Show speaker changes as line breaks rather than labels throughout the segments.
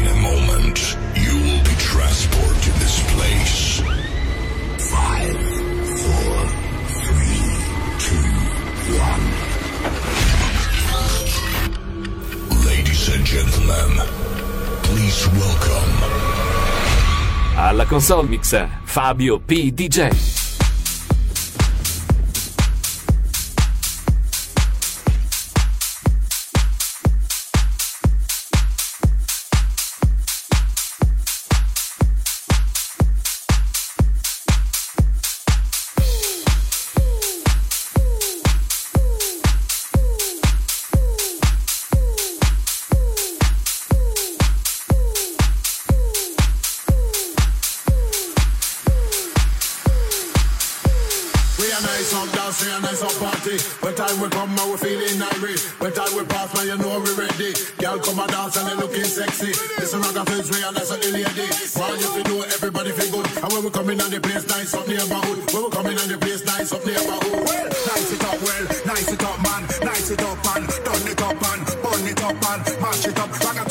In a moment, you will be transported to this place. Five, four, three, two, one. Ladies and gentlemen, please welcome.
Alla console mix, Fabio P. DJ.
and we're feeling irate. When time we pass, man, you know we're ready. Girl, come and dance and they're looking sexy. This one rock flex, we and that's a lady. Why you feel do everybody feel good. And when we coming on the place, nice up neighborhood. When we coming on the place, nice up neighborhood. Well, nice it up, well, nice it up, man, nice it up, man, turn it up, man, burn it up, man, mash it up, rock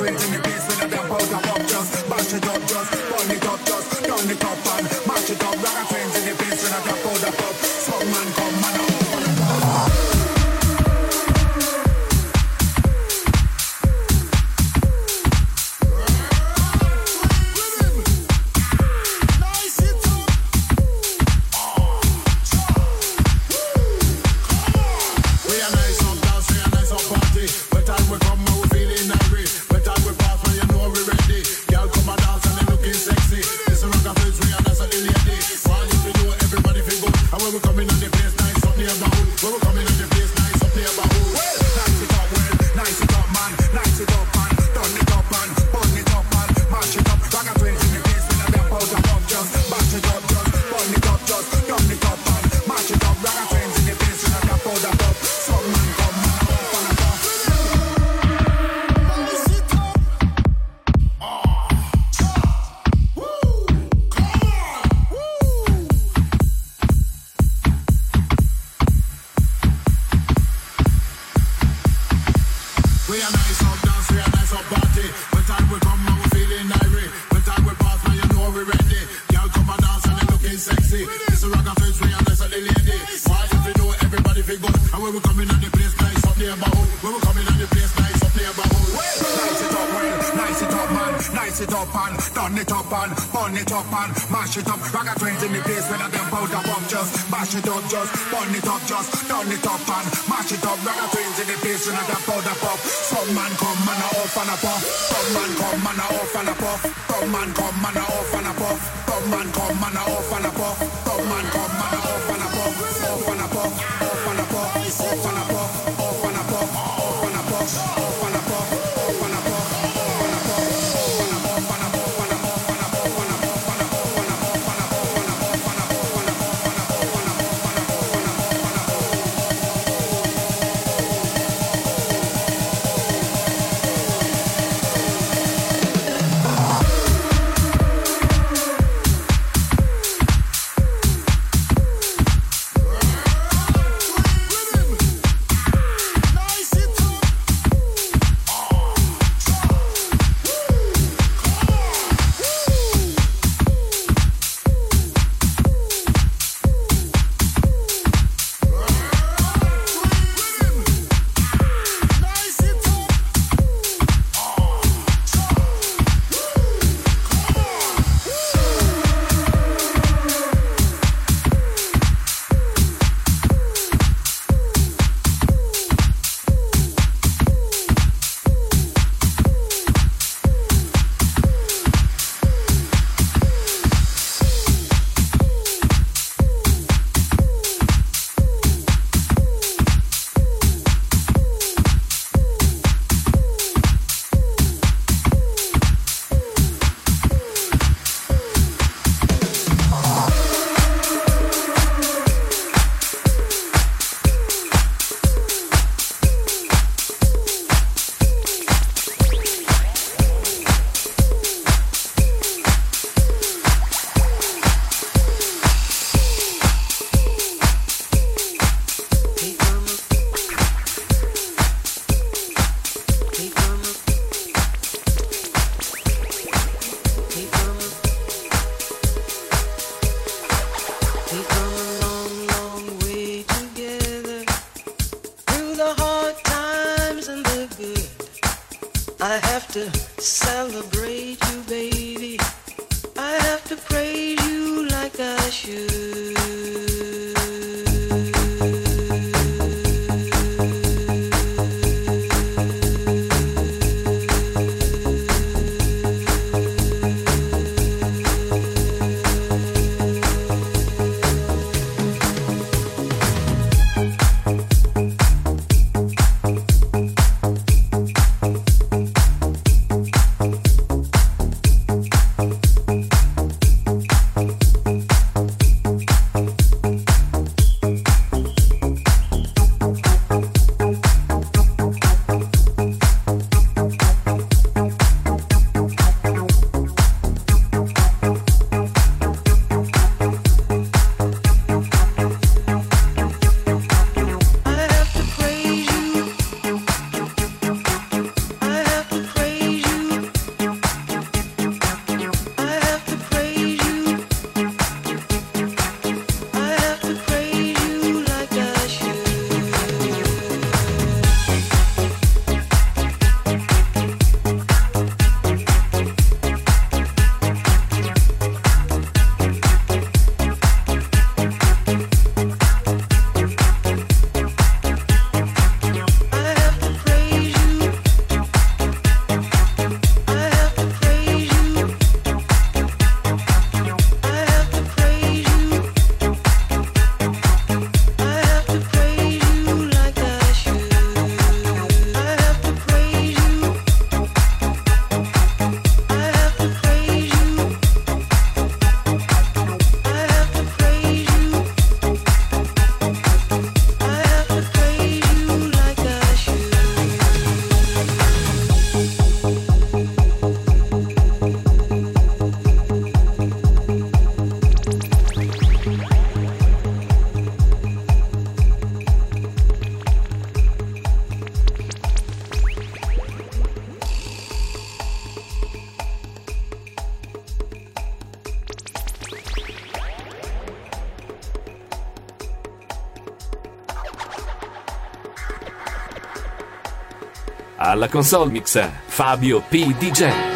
Alla console mix Fabio P. DJ.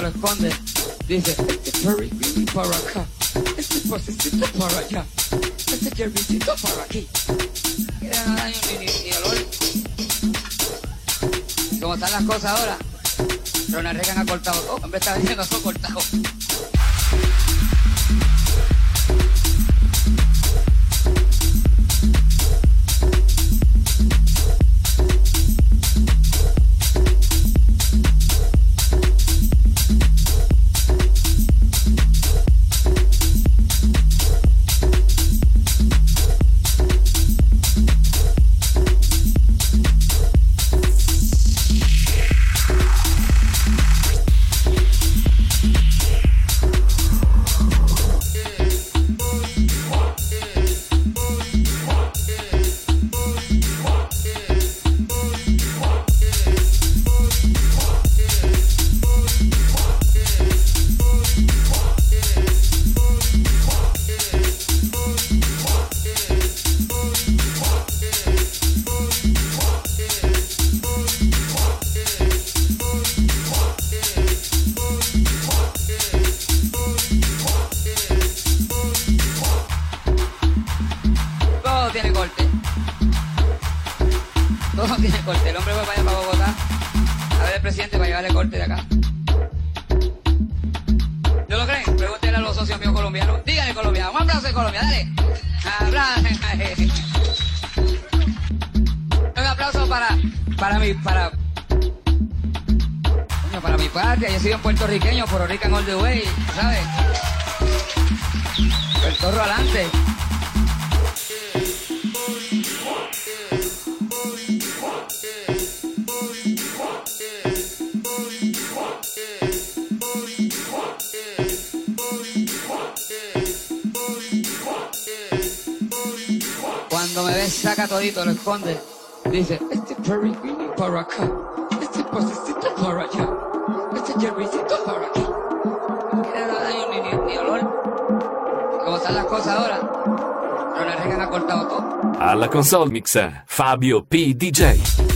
responde, dice, este perricito para acá, este posecito para allá, este jerrycito para aquí. Y de nada ni, ni olor. Y como están las cosas ahora, Ronald Reagan ha cortado oh, todo, en vez de estar diciendo son cortados. Corte. El hombre va para allá para Bogotá a ver el presidente para llevarle corte de acá. ¿No lo creen? Pregúntenle a los socios míos colombianos. Díganle colombiano. Un aplauso de Colombia, dale. Un aplauso para, para mi, para, para mi patria. Yo soy un puertorriqueño, Puerto Rican all the way, ¿sabes? El torro adelante. Saca todito, lo esconde. Dice, este Perry para acá. Este posecito para allá. Este Jerrycito para aquí. Quiere no daño ni, ni, ni olor. Como están las cosas ahora, Ronald Reagan ha cortado todo.
Alla console mixa Fabio P. DJ.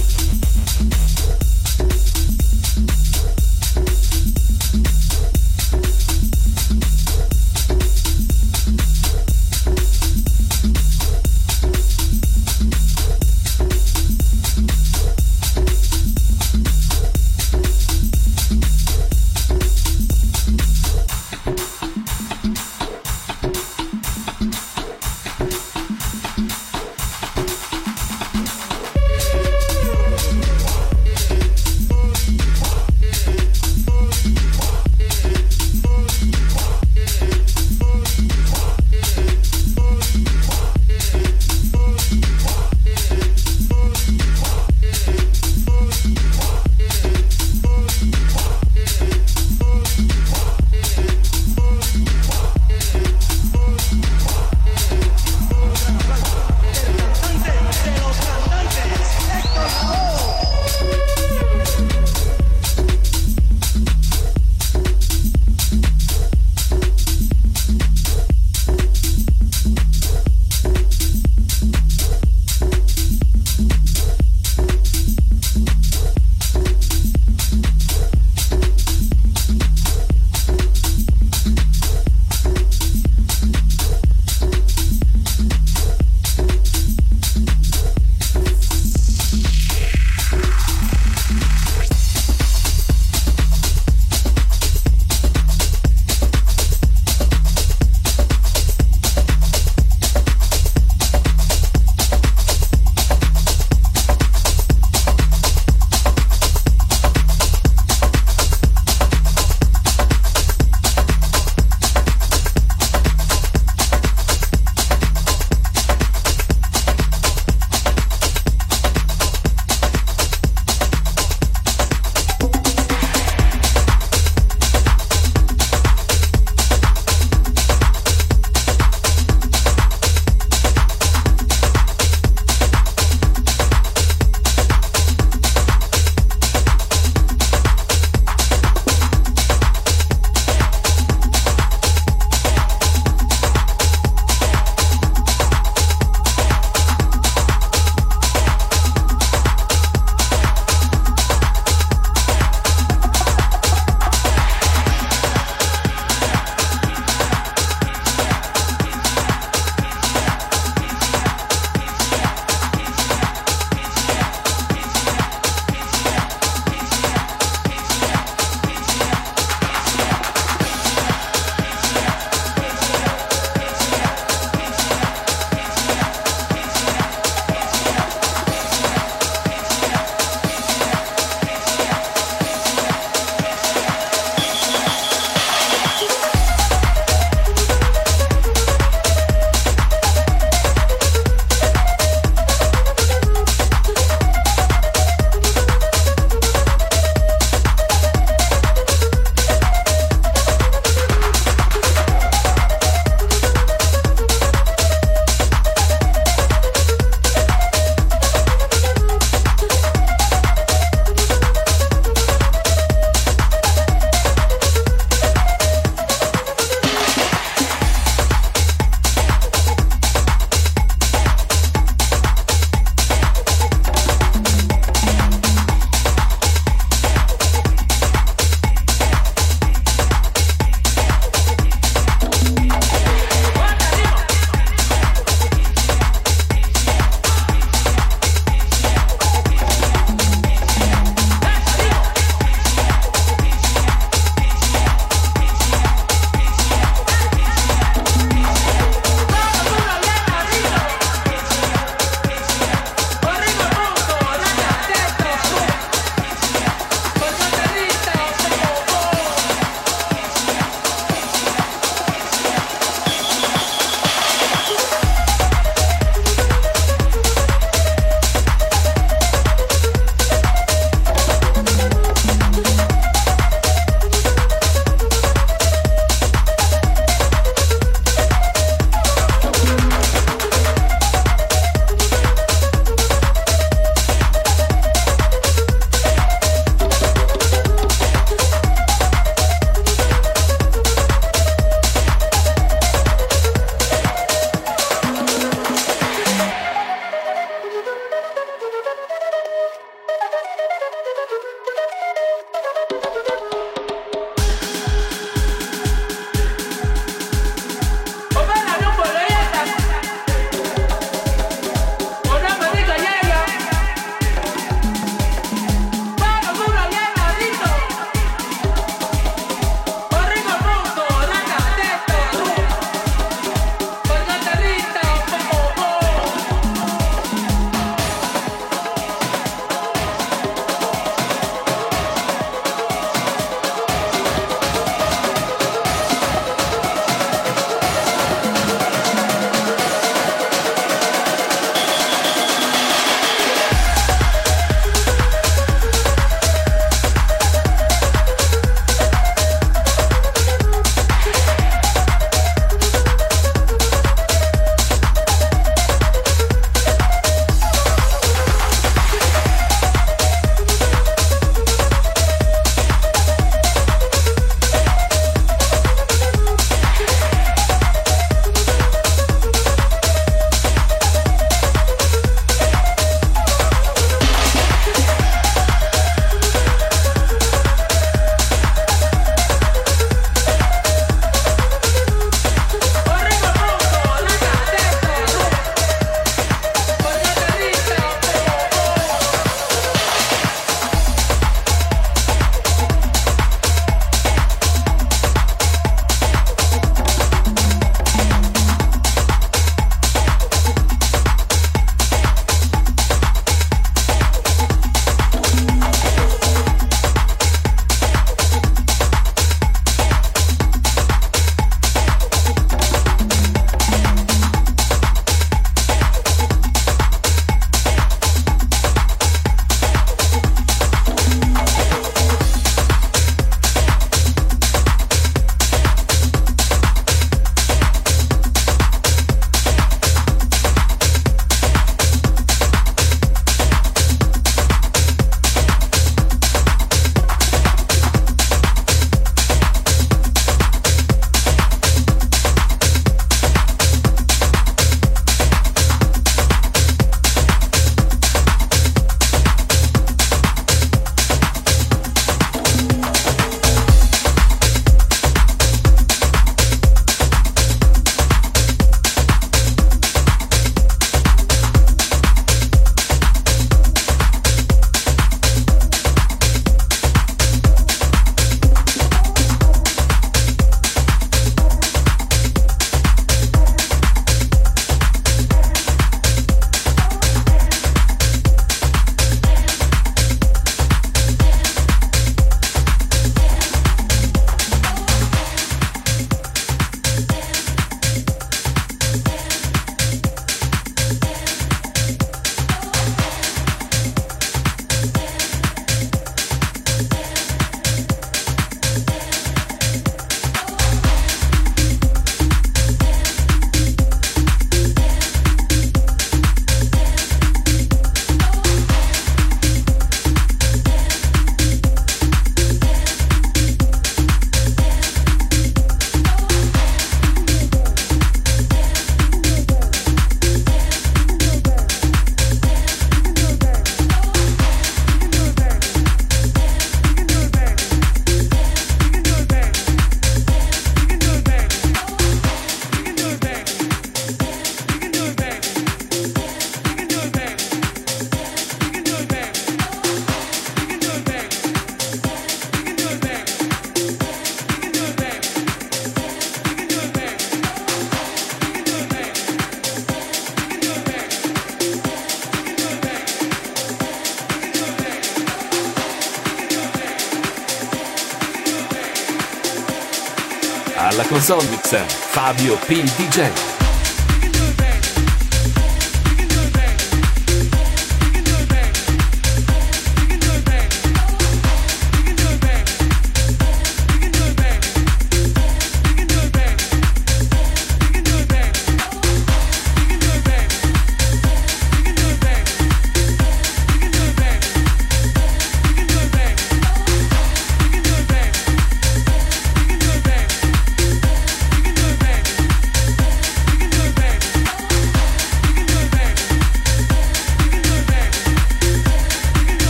Mix Fabio P. DJ.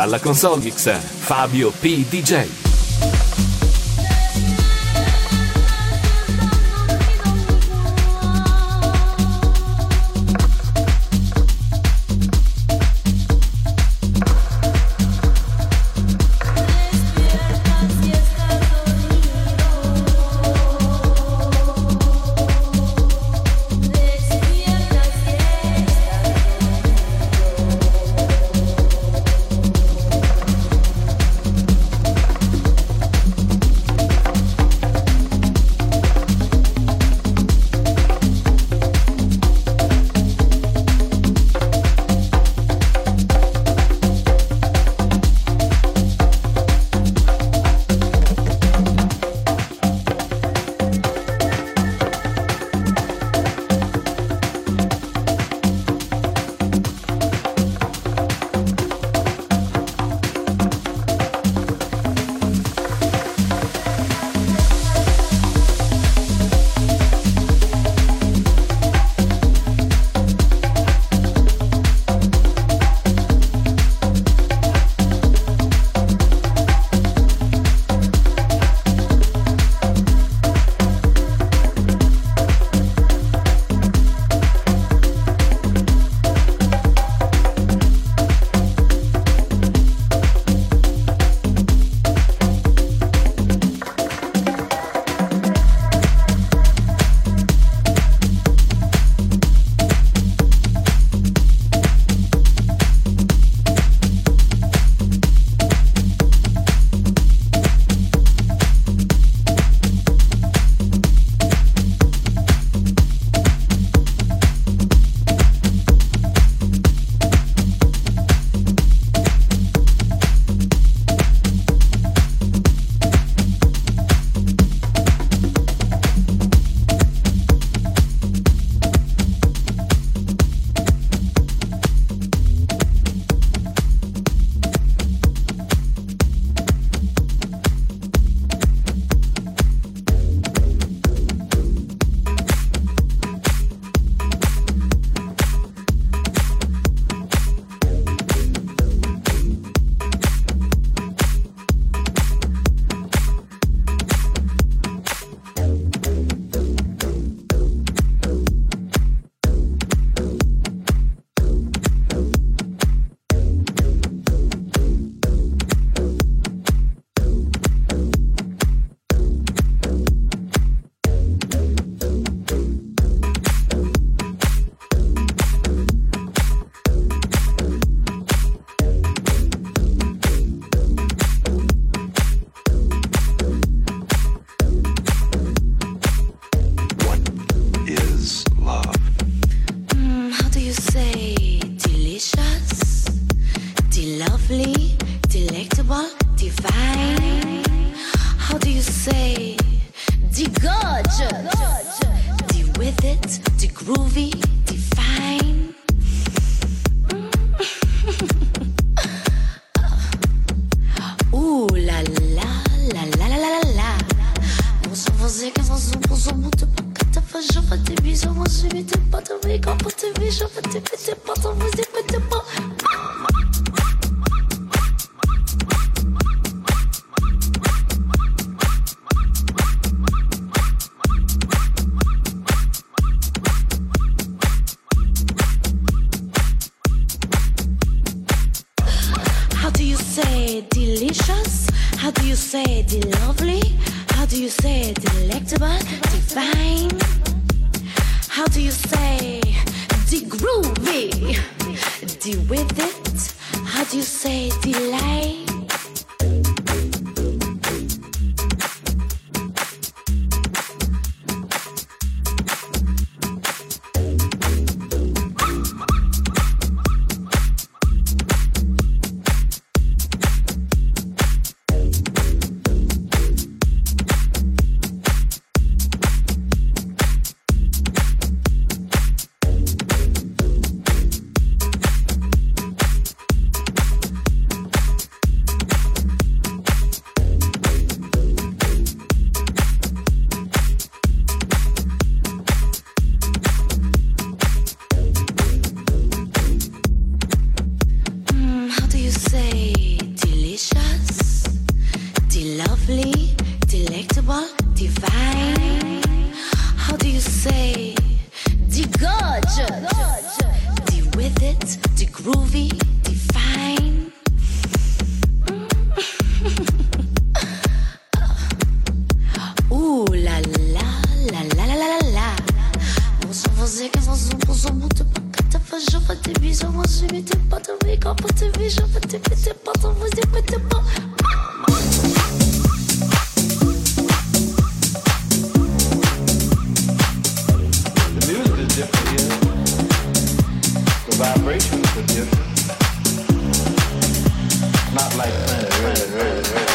Alla console mix Fabio P. 可以了可以了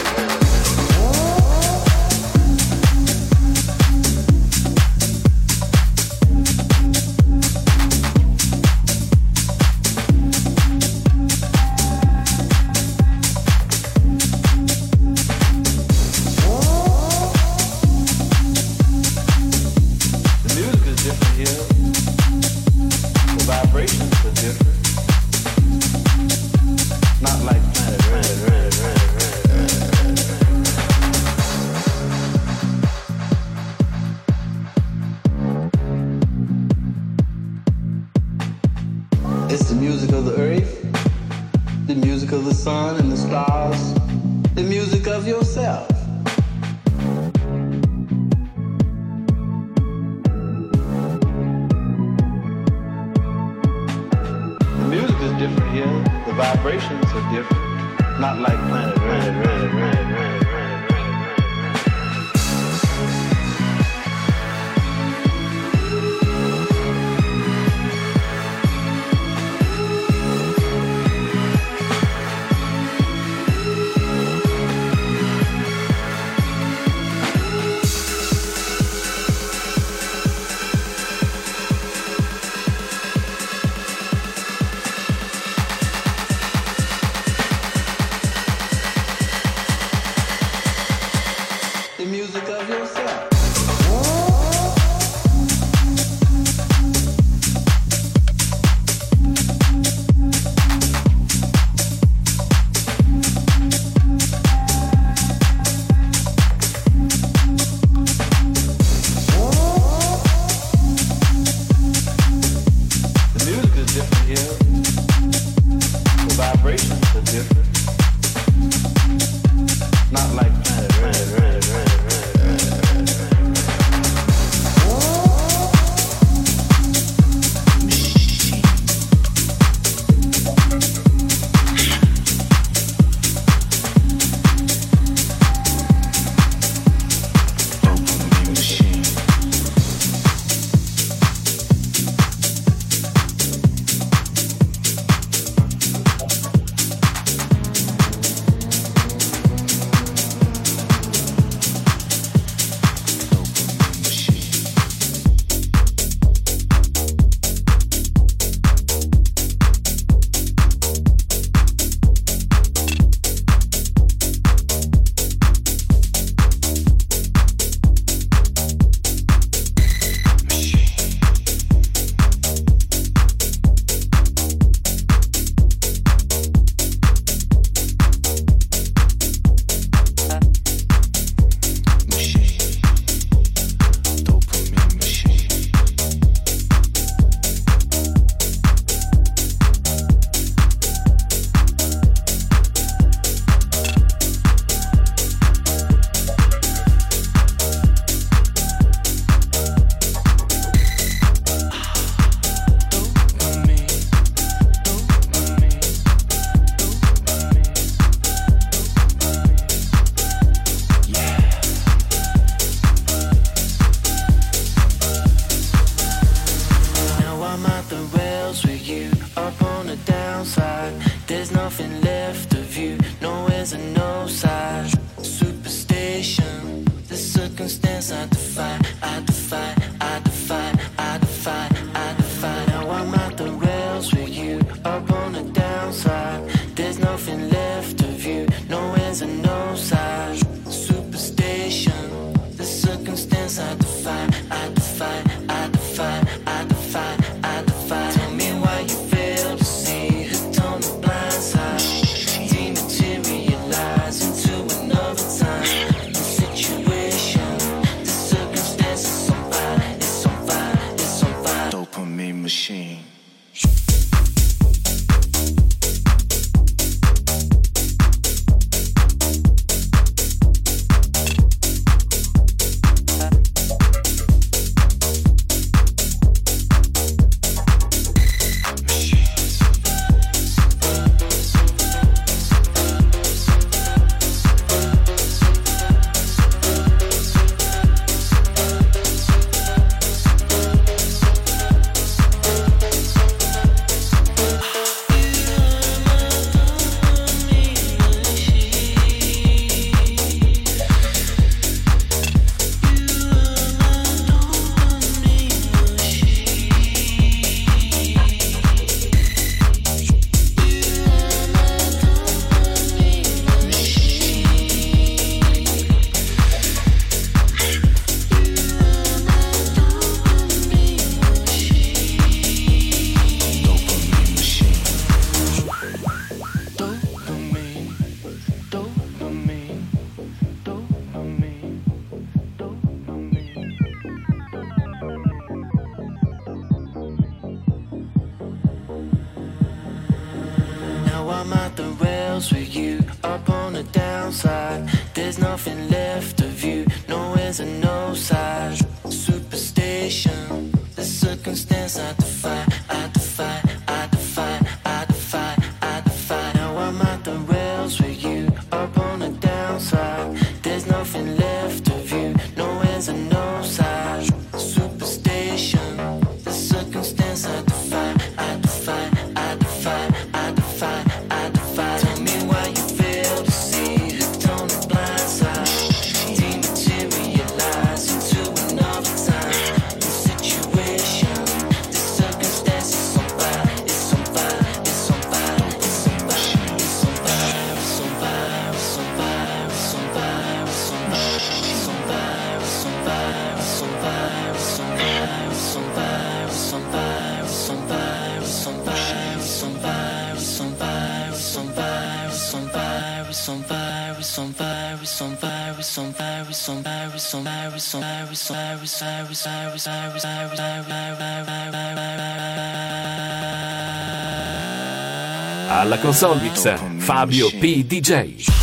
Alla console mix Fabio P. DJ.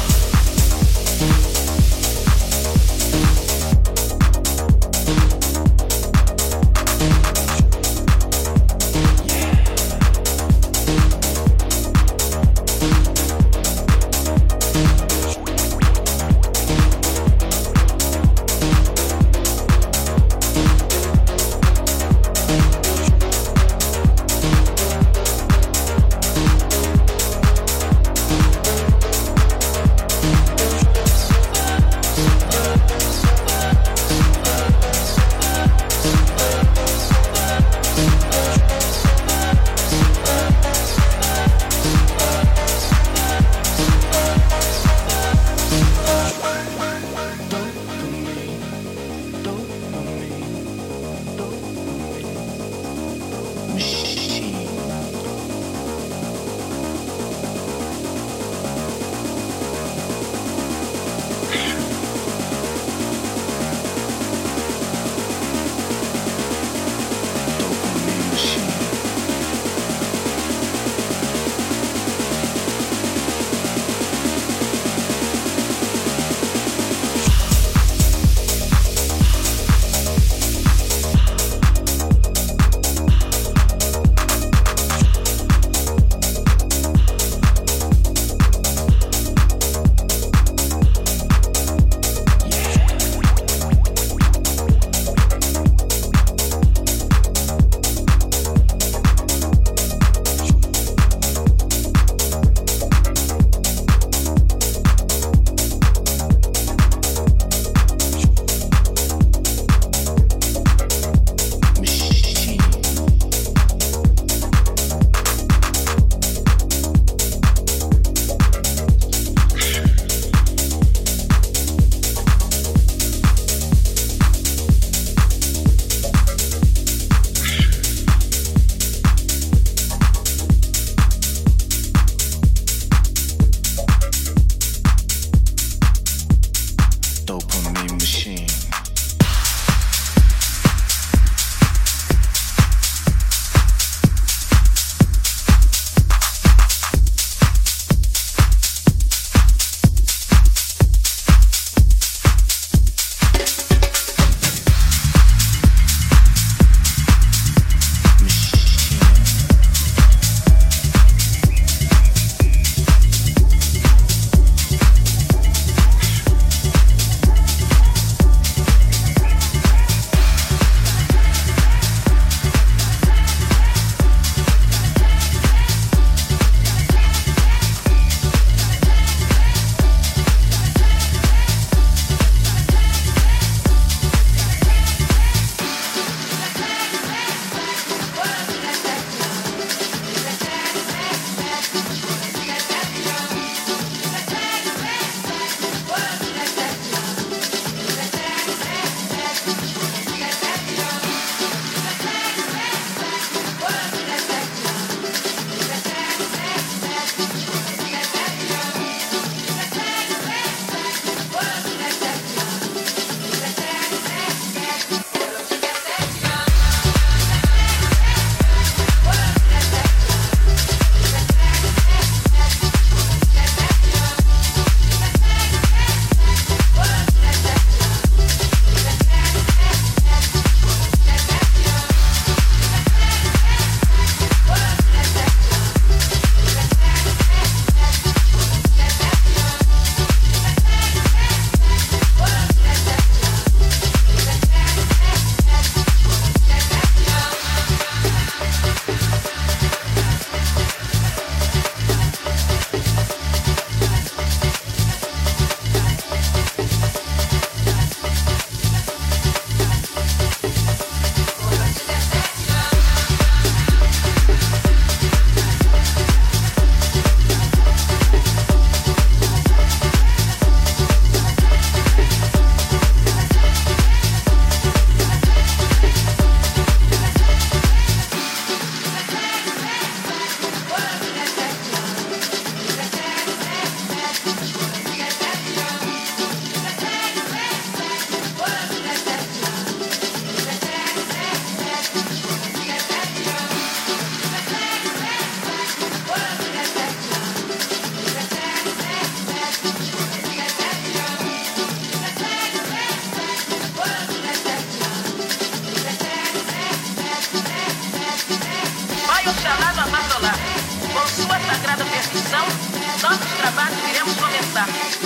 Começar.